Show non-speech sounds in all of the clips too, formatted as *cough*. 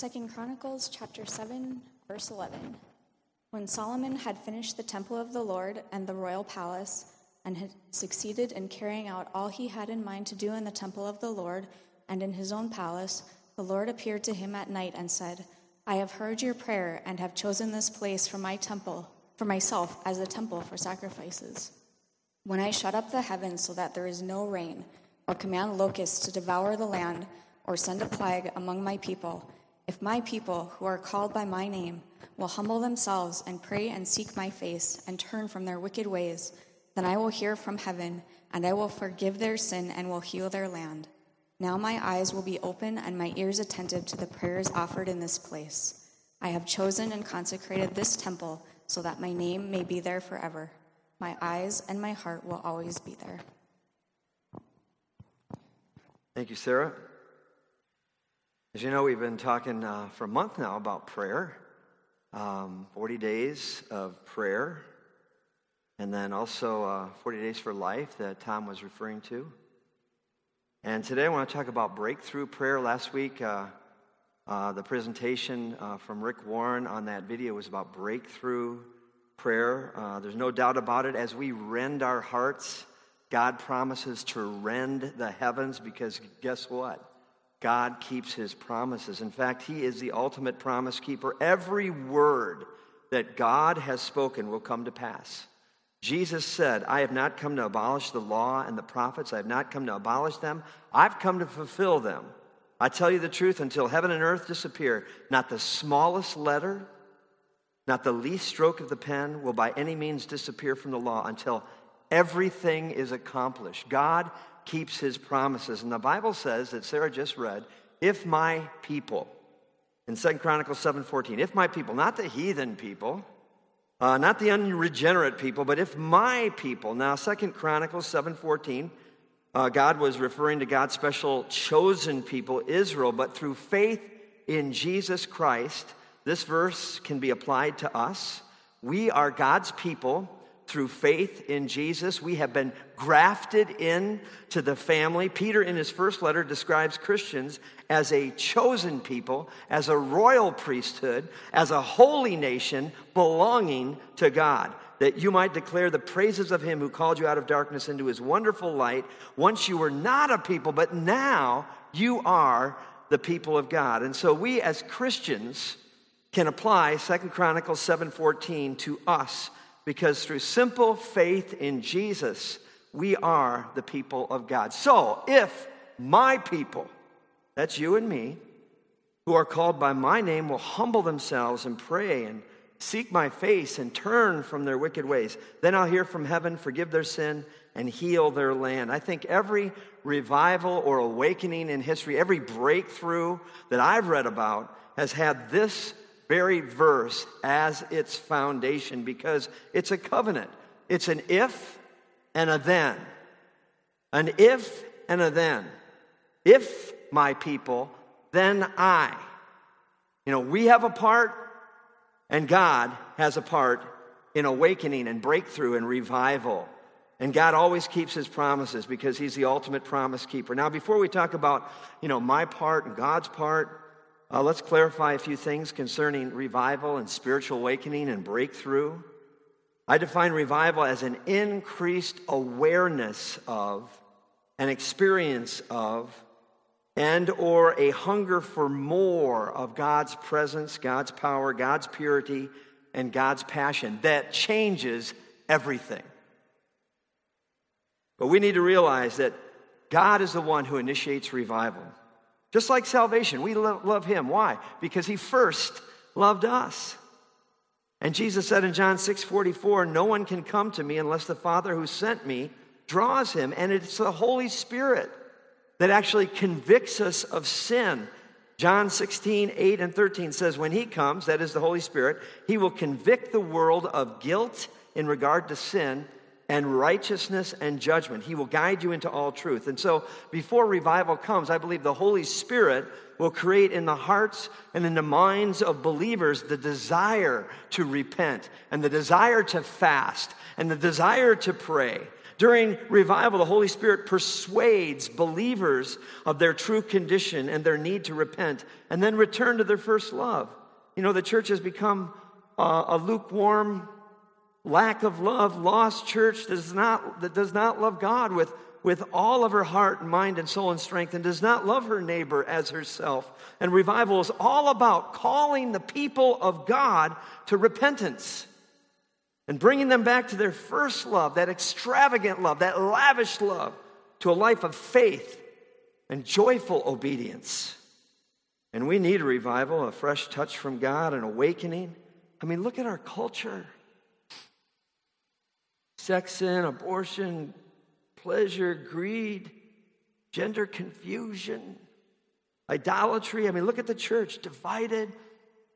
Second Chronicles chapter 7 verse 11. When Solomon had finished the temple of the Lord and the royal palace and had succeeded in carrying out all he had in mind to do in the temple of the Lord and in his own palace, the Lord appeared to him at night and said, I have heard your prayer and have chosen this place for my temple, for myself as a temple for sacrifices. When I shut up the heavens so that there is no rain, or command locusts to devour the land, or send a plague among my people, if my people, who are called by my name, will humble themselves and pray and seek my face and turn from their wicked ways, then I will hear from heaven, and I will forgive their sin and will heal their land. Now my eyes will be open and my ears attentive to the prayers offered in this place. I have chosen and consecrated this temple so that my name may be there forever. My eyes and my heart will always be there. Thank you, Sarah. As you know, we've been talking uh, for a month now about prayer um, 40 days of prayer, and then also uh, 40 days for life that Tom was referring to. And today I want to talk about breakthrough prayer. Last week, uh, uh the presentation uh, from Rick Warren on that video was about breakthrough prayer. Uh, there's no doubt about it. As we rend our hearts, God promises to rend the heavens because guess what? God keeps his promises. In fact, he is the ultimate promise keeper. Every word that God has spoken will come to pass. Jesus said, I have not come to abolish the law and the prophets. I have not come to abolish them. I've come to fulfill them. I tell you the truth, until heaven and earth disappear, not the smallest letter, not the least stroke of the pen will by any means disappear from the law until everything is accomplished. God keeps his promises. And the Bible says that Sarah just read, if my people, in 2 Chronicles 7.14, if my people, not the heathen people, uh, not the unregenerate people, but if my people, now 2 Chronicles 7.14, uh, God was referring to God's special chosen people, Israel, but through faith in Jesus Christ, this verse can be applied to us. We are God's people through faith in Jesus. We have been grafted in to the family. Peter, in his first letter, describes Christians as a chosen people, as a royal priesthood, as a holy nation belonging to God. That you might declare the praises of him who called you out of darkness into his wonderful light. Once you were not a people, but now you are the people of God. And so we as Christians can apply Second Chronicles 7:14 to us because through simple faith in Jesus, we are the people of God. So, if my people, that's you and me, who are called by my name, will humble themselves and pray and seek my face and turn from their wicked ways, then I'll hear from heaven, forgive their sin, and heal their land. I think every revival or awakening in history, every breakthrough that I've read about, has had this very verse as its foundation because it's a covenant. It's an if and a then. An if and a then. If my people, then I. You know, we have a part, and God has a part in awakening and breakthrough and revival. And God always keeps his promises because he's the ultimate promise keeper. Now, before we talk about, you know, my part and God's part, uh, let's clarify a few things concerning revival and spiritual awakening and breakthrough. I define revival as an increased awareness of, an experience of, and or a hunger for more of God's presence, God's power, God's purity, and God's passion that changes everything. But we need to realize that God is the one who initiates revival. Just like salvation, we love, love him. Why? Because he first loved us. And Jesus said in John 6 44, No one can come to me unless the Father who sent me draws him. And it's the Holy Spirit that actually convicts us of sin. John 16, 8 and 13 says, When he comes, that is the Holy Spirit, he will convict the world of guilt in regard to sin and righteousness and judgment. He will guide you into all truth. And so, before revival comes, I believe the Holy Spirit will create in the hearts and in the minds of believers the desire to repent and the desire to fast and the desire to pray. During revival, the Holy Spirit persuades believers of their true condition and their need to repent and then return to their first love. You know, the church has become a, a lukewarm, lack of love, lost church that does not, that does not love God with with all of her heart and mind and soul and strength and does not love her neighbor as herself. And revival is all about calling the people of God to repentance and bringing them back to their first love, that extravagant love, that lavish love, to a life of faith and joyful obedience. And we need a revival, a fresh touch from God, an awakening. I mean, look at our culture sex sin, abortion, pleasure, greed, gender confusion, idolatry. I mean, look at the church divided,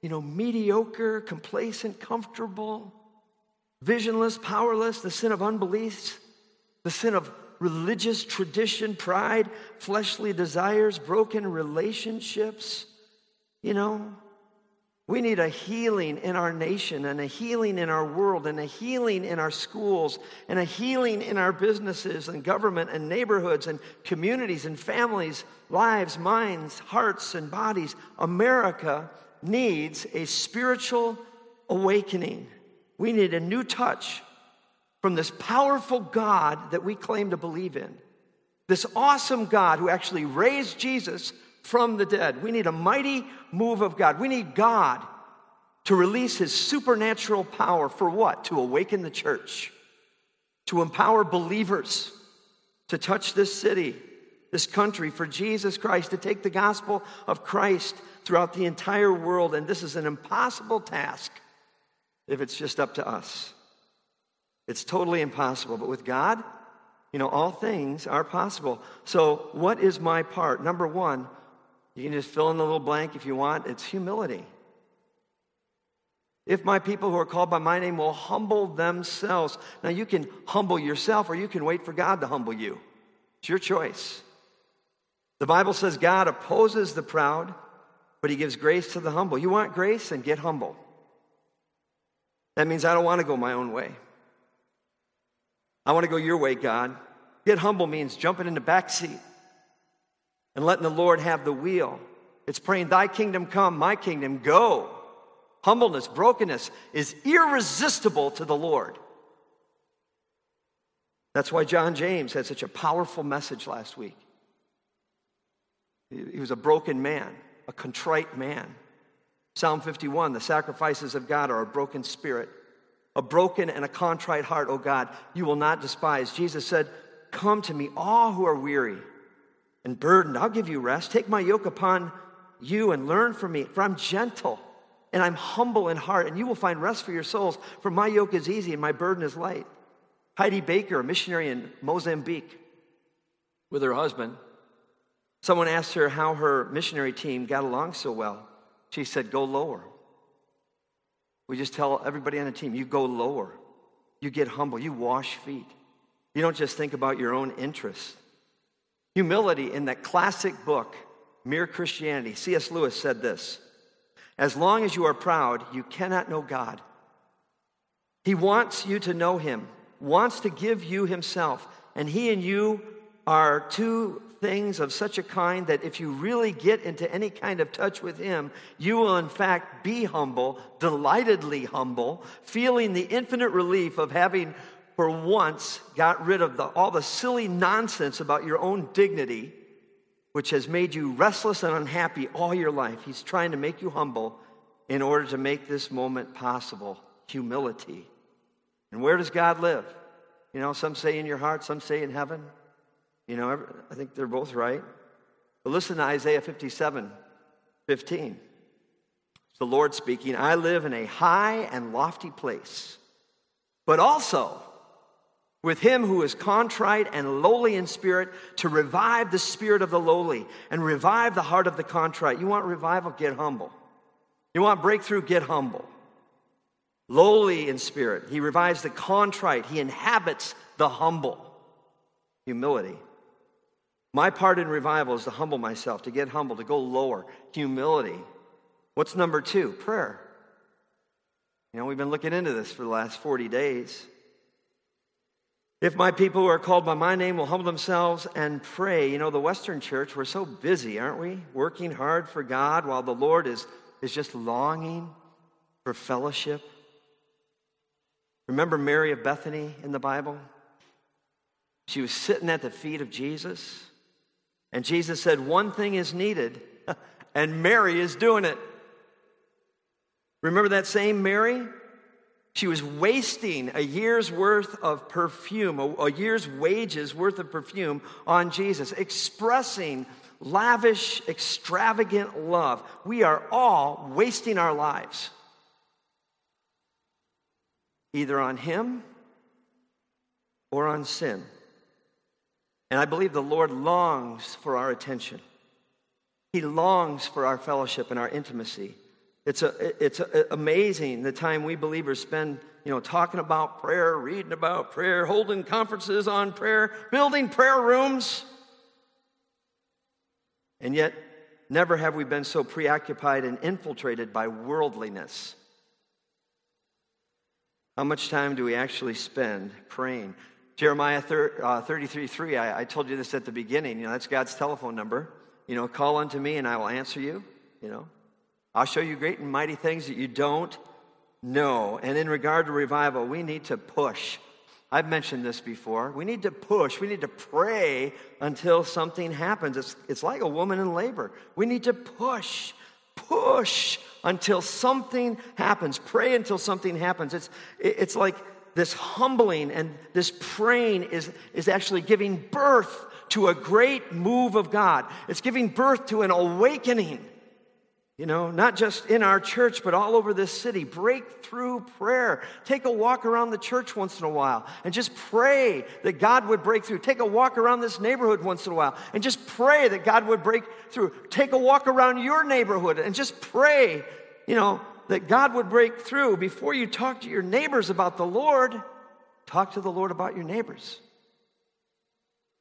you know, mediocre, complacent, comfortable, visionless, powerless, the sin of unbelief, the sin of religious tradition, pride, fleshly desires, broken relationships. You know, we need a healing in our nation and a healing in our world and a healing in our schools and a healing in our businesses and government and neighborhoods and communities and families, lives, minds, hearts, and bodies. America needs a spiritual awakening. We need a new touch from this powerful God that we claim to believe in. This awesome God who actually raised Jesus from the dead. We need a mighty move of God. We need God to release his supernatural power for what? To awaken the church, to empower believers to touch this city, this country for Jesus Christ, to take the gospel of Christ throughout the entire world. And this is an impossible task if it's just up to us. It's totally impossible. But with God, you know, all things are possible. So, what is my part? Number one, you can just fill in the little blank if you want. It's humility. If my people who are called by my name will humble themselves. Now, you can humble yourself or you can wait for God to humble you. It's your choice. The Bible says God opposes the proud, but he gives grace to the humble. You want grace and get humble. That means I don't want to go my own way. I want to go your way, God. Get humble means jumping in the back seat and letting the Lord have the wheel. It's praying, Thy kingdom come, my kingdom go. Humbleness, brokenness is irresistible to the Lord. That's why John James had such a powerful message last week. He was a broken man, a contrite man. Psalm 51 the sacrifices of God are a broken spirit, a broken and a contrite heart, O God, you will not despise. Jesus said, Come to me, all who are weary and burdened. I'll give you rest. Take my yoke upon you and learn from me, for I'm gentle and I'm humble in heart, and you will find rest for your souls, for my yoke is easy and my burden is light. Heidi Baker, a missionary in Mozambique, with her husband, someone asked her how her missionary team got along so well. She said, Go lower. We just tell everybody on the team, you go lower. You get humble. You wash feet. You don't just think about your own interests. Humility in that classic book, Mere Christianity, C.S. Lewis said this As long as you are proud, you cannot know God. He wants you to know Him, wants to give you Himself, and He and you are two things of such a kind that if you really get into any kind of touch with Him, you will in fact be humble, delightedly humble, feeling the infinite relief of having for once got rid of the, all the silly nonsense about your own dignity, which has made you restless and unhappy all your life. He's trying to make you humble in order to make this moment possible humility. And where does God live? You know, some say in your heart, some say in heaven. You know, I think they're both right. But listen to Isaiah 57 15. It's the Lord speaking I live in a high and lofty place, but also with him who is contrite and lowly in spirit to revive the spirit of the lowly and revive the heart of the contrite. You want revival? Get humble. You want breakthrough? Get humble. Lowly in spirit. He revives the contrite. He inhabits the humble. Humility. My part in revival is to humble myself, to get humble, to go lower. Humility. What's number two? Prayer. You know, we've been looking into this for the last 40 days. If my people who are called by my name will humble themselves and pray, you know, the Western church, we're so busy, aren't we? Working hard for God while the Lord is, is just longing for fellowship. Remember Mary of Bethany in the Bible? She was sitting at the feet of Jesus, and Jesus said, One thing is needed, *laughs* and Mary is doing it. Remember that same Mary? She was wasting a year's worth of perfume, a, a, year's wages worth of perfume on Jesus, expressing lavish, extravagant love. We are all wasting our lives either on Him or on sin. And I believe the Lord longs for our attention. He longs for our fellowship and our intimacy. It's, a, it's a, amazing the time we believers spend, you know, talking about prayer, reading about prayer, holding conferences on prayer, building prayer rooms. And yet, never have we been so preoccupied and infiltrated by worldliness. How much time do we actually spend praying? Jeremiah 33 uh, 3, I, I told you this at the beginning. You know, that's God's telephone number. You know, call unto me and I will answer you. You know, I'll show you great and mighty things that you don't know. And in regard to revival, we need to push. I've mentioned this before. We need to push. We need to pray until something happens. It's, it's like a woman in labor. We need to push, push until something happens. Pray until something happens. It's, it's like this humbling and this praying is, is actually giving birth to a great move of God. It's giving birth to an awakening. You know, not just in our church, but all over this city. Breakthrough prayer. Take a walk around the church once in a while and just pray that God would break through. Take a walk around this neighborhood once in a while and just pray that God would break through. Take a walk around your neighborhood and just pray, you know, that God would break through. Before you talk to your neighbors about the Lord, talk to the Lord about your neighbors.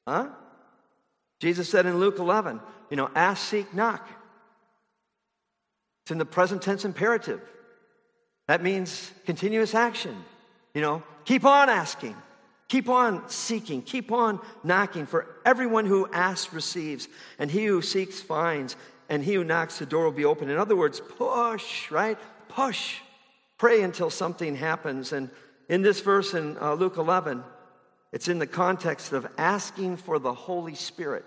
Huh? Jesus said in Luke 11, you know, ask, seek, knock. It's in the present tense imperative. That means continuous action. You know, keep on asking, keep on seeking, keep on knocking. For everyone who asks receives, and he who seeks finds, and he who knocks the door will be open. In other words, push, right? Push. Pray until something happens. And in this verse in uh, Luke 11, it's in the context of asking for the Holy Spirit.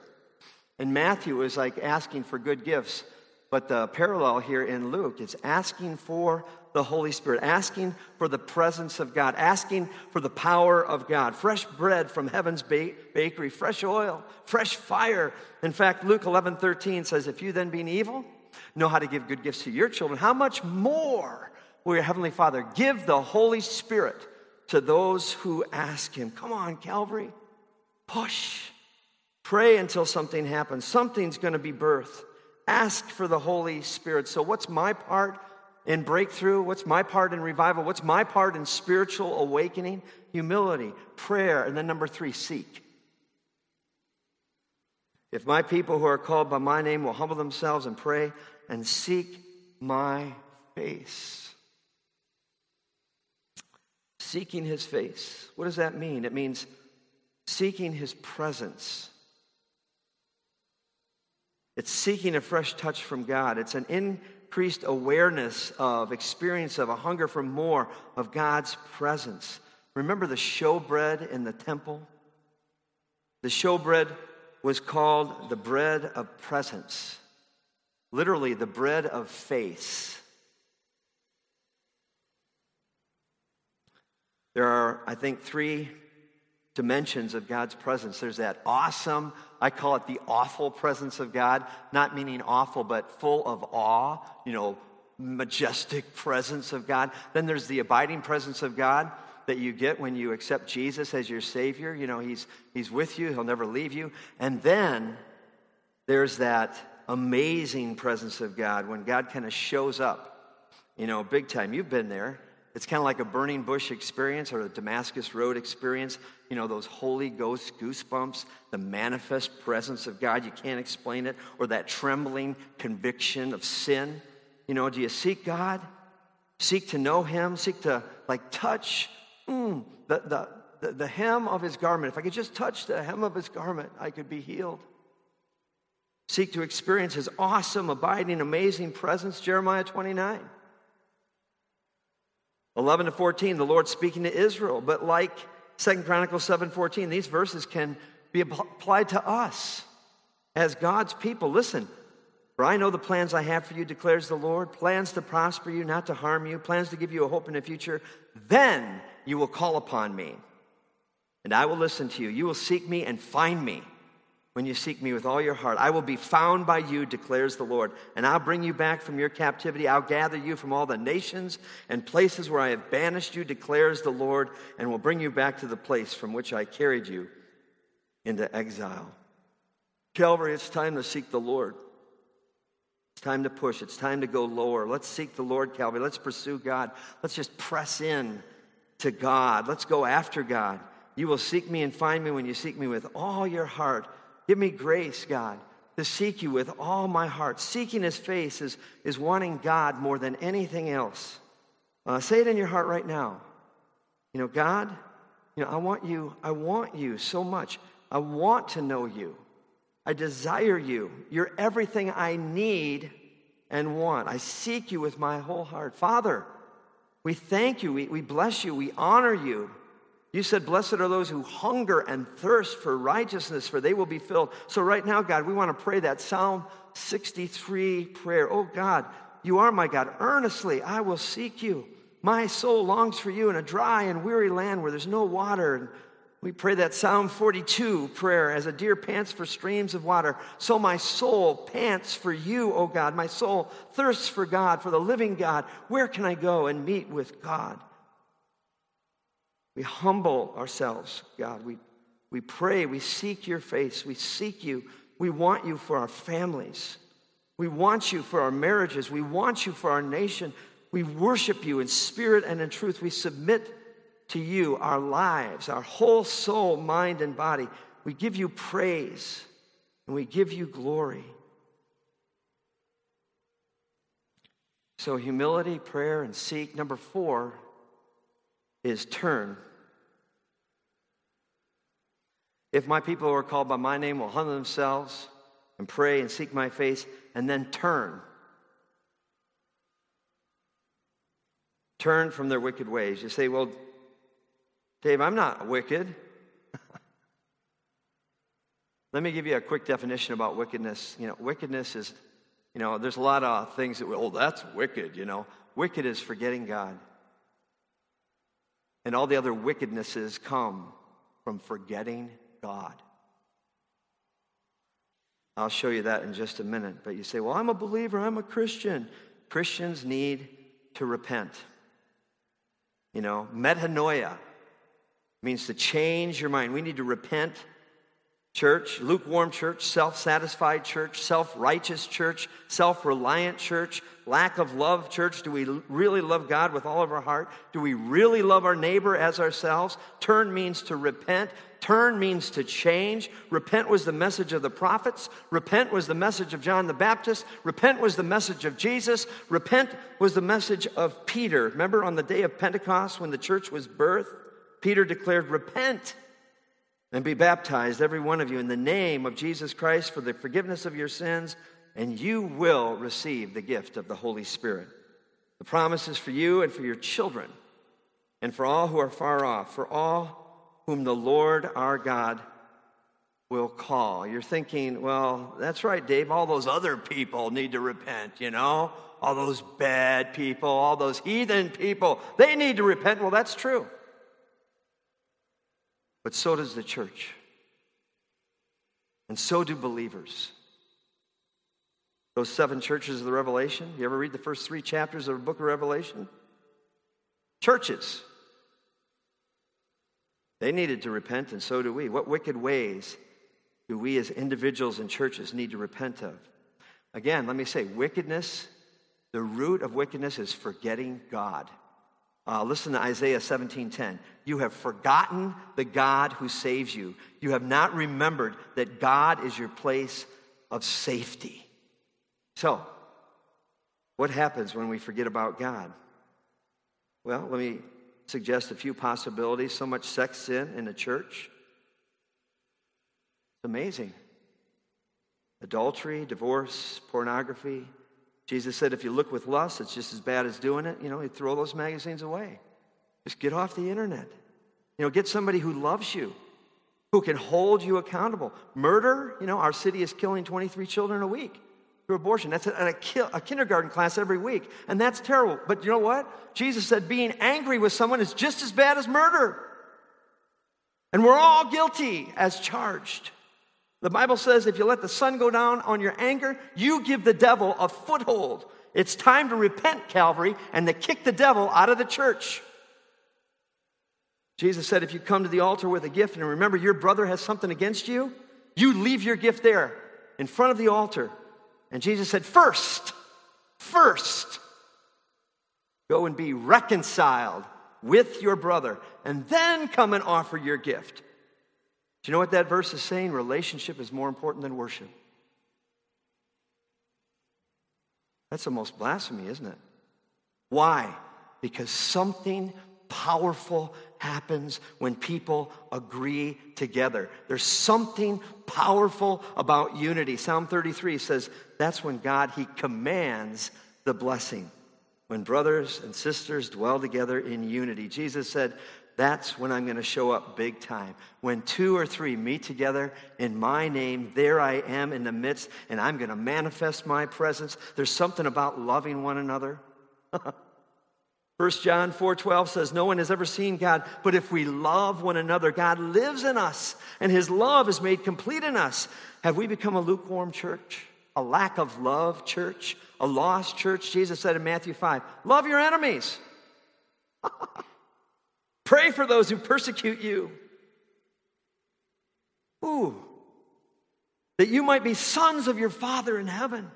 And Matthew is like asking for good gifts. But the parallel here in Luke is asking for the Holy Spirit, asking for the presence of God, asking for the power of God. Fresh bread from heaven's ba- bakery, fresh oil, fresh fire. In fact, Luke 11 13 says, If you then, being evil, know how to give good gifts to your children, how much more will your Heavenly Father give the Holy Spirit to those who ask Him? Come on, Calvary. Push. Pray until something happens. Something's going to be birthed. Ask for the Holy Spirit. So, what's my part in breakthrough? What's my part in revival? What's my part in spiritual awakening? Humility, prayer, and then number three, seek. If my people who are called by my name will humble themselves and pray and seek my face. Seeking his face. What does that mean? It means seeking his presence. It's seeking a fresh touch from God. It's an increased awareness of, experience of, a hunger for more of God's presence. Remember the showbread in the temple? The showbread was called the bread of presence, literally, the bread of face. There are, I think, three dimensions of God's presence. There's that awesome, I call it the awful presence of God, not meaning awful, but full of awe, you know, majestic presence of God. Then there's the abiding presence of God that you get when you accept Jesus as your Savior. You know, He's, he's with you, He'll never leave you. And then there's that amazing presence of God when God kind of shows up, you know, big time. You've been there. It's kind of like a burning bush experience or a Damascus Road experience. You know, those Holy Ghost goosebumps, the manifest presence of God. You can't explain it. Or that trembling conviction of sin. You know, do you seek God? Seek to know Him? Seek to, like, touch mm, the, the, the, the hem of his garment. If I could just touch the hem of his garment, I could be healed. Seek to experience his awesome, abiding, amazing presence, Jeremiah 29. 11 to 14, the Lord speaking to Israel. But like Second Chronicles 7 14, these verses can be applied to us as God's people. Listen, for I know the plans I have for you, declares the Lord plans to prosper you, not to harm you, plans to give you a hope in the future. Then you will call upon me, and I will listen to you. You will seek me and find me when you seek me with all your heart. I will be found by you, declares the Lord, and I'll bring you back from your captivity. I'll gather you from all the nations and places where I have banished you, declares the Lord, and will bring you back to the place from which I carried you into exile. Calvary, it's time to seek the Lord. It's time to push. It's time to go lower. Let's seek the Lord, Calvary. Let's pursue God. Let's just press in to God. Let's go after God. You will seek me and find me when you seek me with all your heart. Give me grace, God, to seek you with all my heart. Seeking his face is, is wanting God more than anything else. Uh, say it in your heart right now. You know, God, you know, I want you, I want you so much. I want to know you. I desire you. You're everything I need and want. I seek you with my whole heart. Father, we thank you. We, we bless you. We honor you. You said, Blessed are those who hunger and thirst for righteousness, for they will be filled. So, right now, God, we want to pray that Psalm 63 prayer. Oh, God, you are my God. Earnestly, I will seek you. My soul longs for you in a dry and weary land where there's no water. And we pray that Psalm 42 prayer as a deer pants for streams of water. So my soul pants for you, O God. My soul thirsts for God, for the living God. Where can I go and meet with God? We humble ourselves, God. We, we pray. We seek your face. We seek you. We want you for our families. We want you for our marriages. We want you for our nation. We worship you in spirit and in truth. We submit to you our lives, our whole soul, mind, and body. We give you praise and we give you glory. So, humility, prayer, and seek. Number four is turn. If my people who are called by my name will humble themselves and pray and seek my face and then turn. Turn from their wicked ways. You say, well, Dave, I'm not wicked. *laughs* Let me give you a quick definition about wickedness. You know, wickedness is, you know, there's a lot of things that, oh, that's wicked, you know. Wicked is forgetting God. And all the other wickednesses come from forgetting God. I'll show you that in just a minute. But you say, well, I'm a believer, I'm a Christian. Christians need to repent. You know, metanoia means to change your mind. We need to repent. Church, lukewarm church, self satisfied church, self righteous church, self reliant church, lack of love church. Do we really love God with all of our heart? Do we really love our neighbor as ourselves? Turn means to repent. Turn means to change. Repent was the message of the prophets. Repent was the message of John the Baptist. Repent was the message of Jesus. Repent was the message of Peter. Remember on the day of Pentecost when the church was birthed? Peter declared, Repent and be baptized, every one of you, in the name of Jesus Christ for the forgiveness of your sins, and you will receive the gift of the Holy Spirit. The promise is for you and for your children, and for all who are far off, for all whom the Lord our God will call. You're thinking, well, that's right, Dave, all those other people need to repent, you know? All those bad people, all those heathen people, they need to repent. Well, that's true but so does the church. And so do believers. Those seven churches of the Revelation, you ever read the first three chapters of the book of Revelation? Churches. They needed to repent, and so do we. What wicked ways do we as individuals and churches need to repent of? Again, let me say wickedness, the root of wickedness is forgetting God. Uh, listen to Isaiah 17:10. You have forgotten the God who saves you. You have not remembered that God is your place of safety. So, what happens when we forget about God? Well, let me suggest a few possibilities. So much sex sin in the church. It's amazing. Adultery, divorce, pornography. Jesus said if you look with lust, it's just as bad as doing it. You know, you throw those magazines away. Just get off the internet. You know, get somebody who loves you, who can hold you accountable. Murder, you know, our city is killing 23 children a week through abortion. That's a, a, a, kindergarten class every week. And that's terrible. But you know what? Jesus said being angry with someone is just as bad as murder. And we're all guilty as charged. The Bible says if you let the sun go down on your anger, you give the devil a foothold. It's time to repent, Calvary, and to kick the devil out of the church. Jesus said if you come to the altar with a gift and remember your brother has something against you, you leave your gift there in front of the altar. And Jesus said, First, first, go and be reconciled with your brother, and then come and offer your gift. Do you know what that verse is saying? Relationship is more important than worship. That's almost blasphemy, isn't it? Why? Because something powerful happens when people agree together. There's something powerful about unity. Psalm 33 says that's when God he commands the blessing. When brothers and sisters dwell together in unity. Jesus said, that's when I'm going to show up big time. When two or three meet together in my name, there I am in the midst, and I'm going to manifest my presence. There's something about loving one another. *laughs* 1 John 4:12 says no one has ever seen God, but if we love one another, God lives in us, and his love is made complete in us. Have we become a lukewarm church? A lack of love church? A lost church? Jesus said in Matthew 5, love your enemies. *laughs* Pray for those who persecute you. Ooh. That you might be sons of your Father in heaven.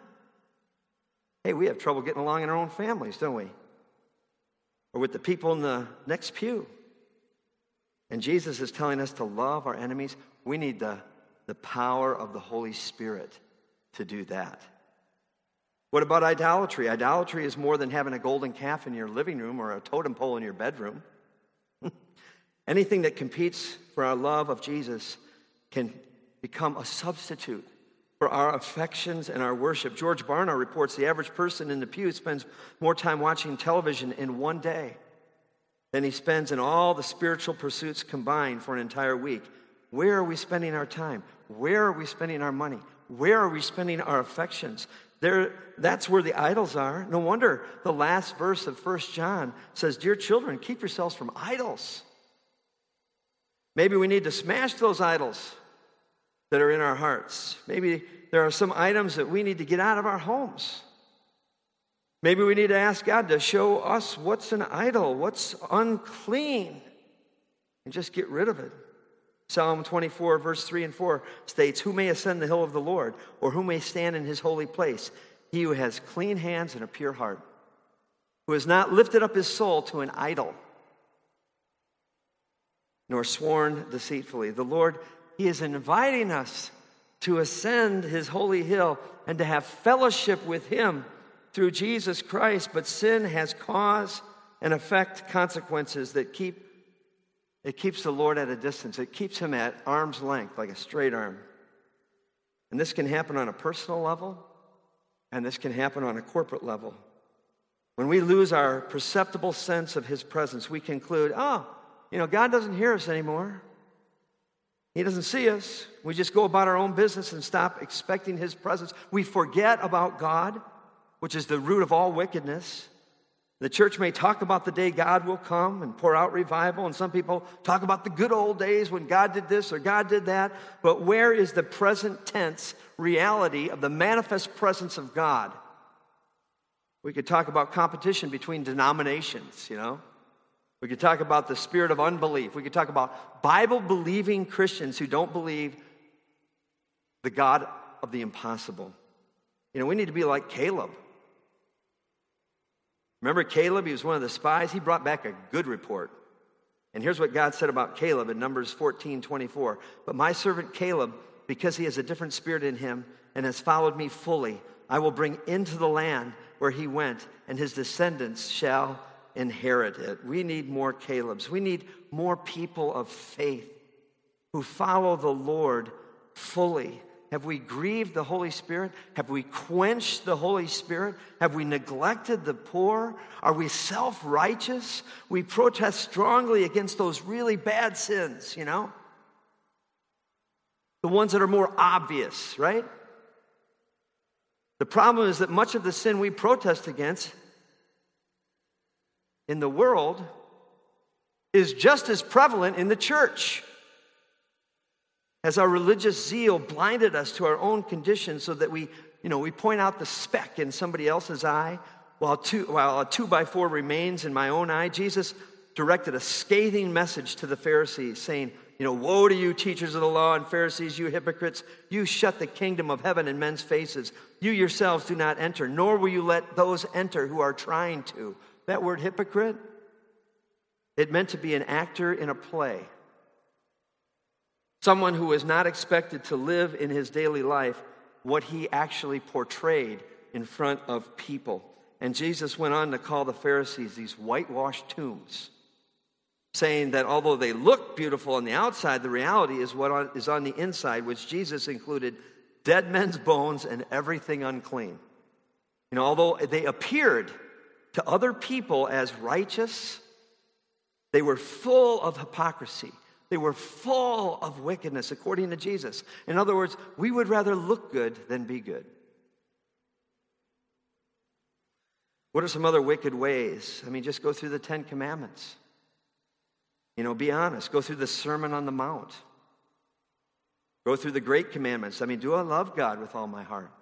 Hey, we have trouble getting along in our own families, don't we? Or with the people in the next pew. And Jesus is telling us to love our enemies. We need the, the power of the Holy Spirit to do that. What about idolatry? Idolatry is more than having a golden calf in your living room or a totem pole in your bedroom. Anything that competes for our love of Jesus can become a substitute for our affections and our worship. George Barna reports the average person in the pew spends more time watching television in one day than he spends in all the spiritual pursuits combined for an entire week. Where are we spending our time? Where are we spending our money? Where are we spending our affections? There, that's where the idols are. No wonder the last verse of First John says, Dear children, keep yourselves from idols. Maybe we need to smash those idols that are in our hearts. Maybe there are some items that we need to get out of our homes. Maybe we need to ask God to show us what's an idol, what's unclean, and just get rid of it. Psalm 24, verse 3 and 4 states, Who may ascend the hill of the Lord, or who may stand in his holy place? He who has clean hands and a pure heart, who has not lifted up his soul to an idol, nor sworn deceitfully. The Lord, He is inviting us to ascend His holy hill and to have fellowship with Him through Jesus Christ, but sin has cause and effect consequences that keep it keeps the Lord at a distance. It keeps him at arm's length, like a straight arm. And this can happen on a personal level, and this can happen on a corporate level. When we lose our perceptible sense of his presence, we conclude, oh, you know, God doesn't hear us anymore. He doesn't see us. We just go about our own business and stop expecting his presence. We forget about God, which is the root of all wickedness. The church may talk about the day God will come and pour out revival, and some people talk about the good old days when God did this or God did that. But where is the present tense reality of the manifest presence of God? We could talk about competition between denominations, you know. We could talk about the spirit of unbelief. We could talk about Bible believing Christians who don't believe the God of the impossible. You know, we need to be like Caleb. Remember Caleb? He was one of the spies. He brought back a good report. And here's what God said about Caleb in Numbers 14 24. But my servant Caleb, because he has a different spirit in him and has followed me fully, I will bring into the land where he went, and his descendants shall inherit it. We need more Caleb's. We need more people of faith who follow the Lord fully. Have we grieved the Holy Spirit? Have we quenched the Holy Spirit? Have we neglected the poor? Are we self righteous? We protest strongly against those really bad sins, you know? The ones that are more obvious, right? The problem is that much of the sin we protest against in the world is just as prevalent in the church. Has our religious zeal blinded us to our own condition so that we, you know, we point out the speck in somebody else's eye while, two, while a two by four remains in my own eye? Jesus directed a scathing message to the Pharisees, saying, you know, woe to you, teachers of the law and Pharisees, you hypocrites. You shut the kingdom of heaven in men's faces. You yourselves do not enter, nor will you let those enter who are trying to. That word hypocrite, it meant to be an actor in a play. Someone who was not expected to live in his daily life what he actually portrayed in front of people. And Jesus went on to call the Pharisees these whitewashed tombs saying that although they look beautiful on the outside, the reality is what is on the inside, which Jesus included dead men's bones and everything unclean. You know, although they appeared to other people as righteous, they were full of hypocrisy. They were full of wickedness, according to Jesus. In other words, we would rather look good than be good. What are some other wicked ways? I mean, just go through the Ten Commandments. You know, be honest. Go through the Sermon on the Mount. Go through the Great Commandments. I mean, do I love God with all my heart?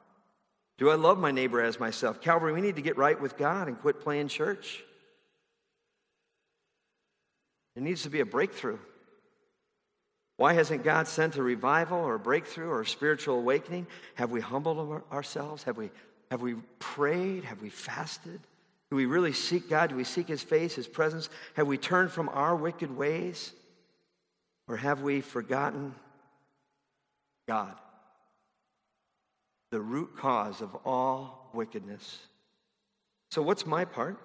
Do I love my neighbor as myself? Calvary, we need to get right with God and quit playing church. There needs to be a breakthrough. Why hasn't God sent a revival or a breakthrough or a spiritual awakening? Have we humbled ourselves? Have we, have we prayed? Have we fasted? Do we really seek God? Do we seek His face, His presence? Have we turned from our wicked ways? Or have we forgotten God? The root cause of all wickedness. So, what's my part?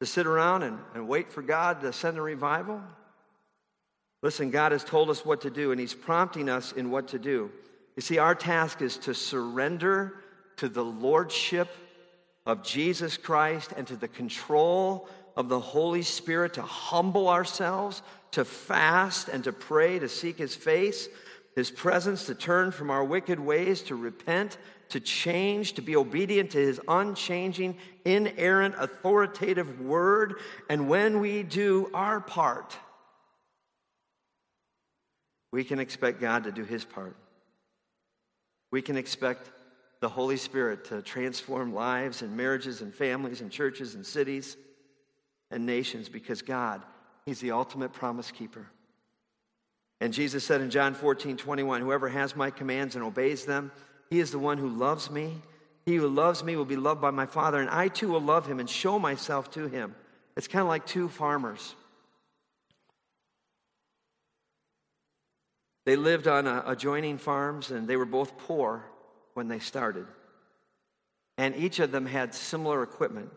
To sit around and, and wait for God to send a revival? Listen, God has told us what to do, and He's prompting us in what to do. You see, our task is to surrender to the Lordship of Jesus Christ and to the control of the Holy Spirit to humble ourselves, to fast and to pray, to seek His face, His presence, to turn from our wicked ways, to repent, to change, to be obedient to His unchanging, inerrant, authoritative word. And when we do our part, we can expect God to do His part. We can expect the Holy Spirit to transform lives and marriages and families and churches and cities and nations because God, He's the ultimate promise keeper. And Jesus said in John 14, 21, Whoever has my commands and obeys them, he is the one who loves me. He who loves me will be loved by my Father, and I too will love him and show myself to him. It's kind of like two farmers. They lived on uh, adjoining farms, and they were both poor when they started. And each of them had similar equipment.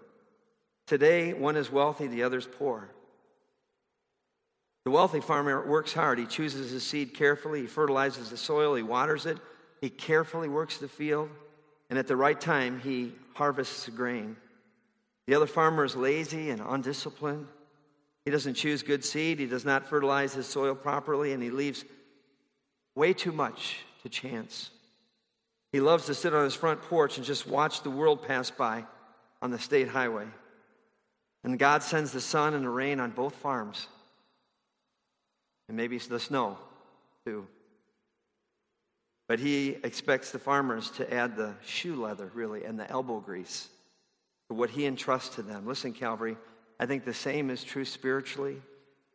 Today, one is wealthy, the other is poor. The wealthy farmer works hard. He chooses his seed carefully, he fertilizes the soil, he waters it, he carefully works the field, and at the right time, he harvests the grain. The other farmer is lazy and undisciplined. He doesn't choose good seed, he does not fertilize his soil properly, and he leaves way too much to chance. He loves to sit on his front porch and just watch the world pass by on the state highway. And God sends the sun and the rain on both farms. And maybe the snow, too. But he expects the farmers to add the shoe leather, really, and the elbow grease to what he entrusts to them. Listen, Calvary, I think the same is true spiritually.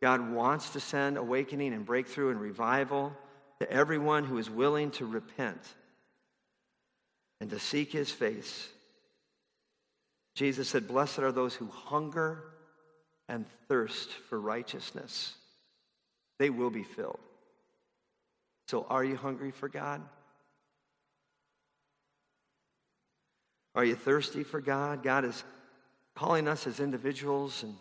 God wants to send awakening and breakthrough and revival to everyone who is willing to repent and to seek his face. Jesus said, Blessed are those who hunger and thirst for righteousness, they will be filled. So, are you hungry for God? Are you thirsty for God? God is calling us as individuals and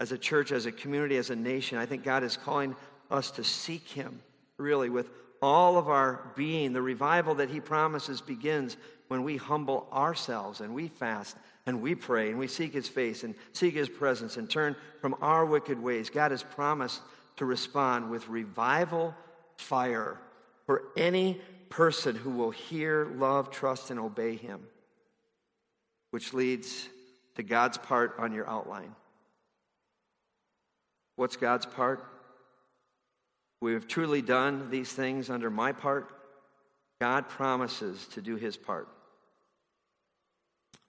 as a church, as a community, as a nation. I think God is calling us to seek Him really with all of our being. The revival that He promises begins when we humble ourselves and we fast and we pray and we seek His face and seek His presence and turn from our wicked ways. God has promised to respond with revival fire for any person who will hear, love, trust, and obey Him, which leads to God's part on your outline. What's God's part? We have truly done these things under my part. God promises to do his part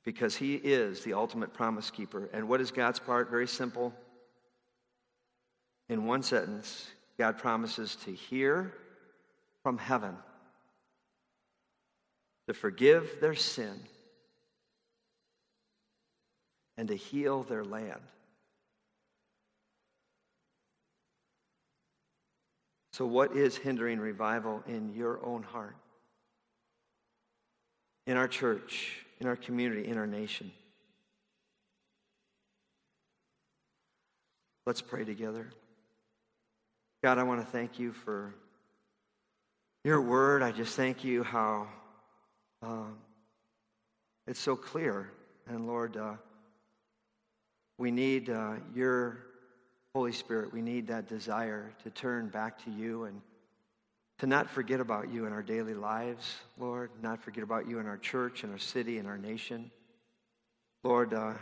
because he is the ultimate promise keeper. And what is God's part? Very simple. In one sentence, God promises to hear from heaven, to forgive their sin, and to heal their land. So, what is hindering revival in your own heart? In our church, in our community, in our nation? Let's pray together. God, I want to thank you for your word. I just thank you how um, it's so clear. And Lord, uh, we need uh, your Holy Spirit, we need that desire to turn back to you and to not forget about you in our daily lives, Lord, not forget about you in our church, in our city, in our nation. Lord, uh,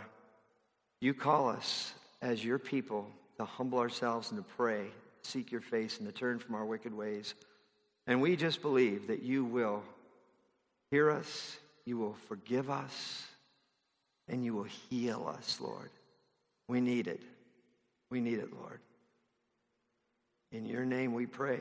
you call us as your people to humble ourselves and to pray, seek your face, and to turn from our wicked ways. And we just believe that you will hear us, you will forgive us, and you will heal us, Lord. We need it. We need it, Lord. In your name we pray.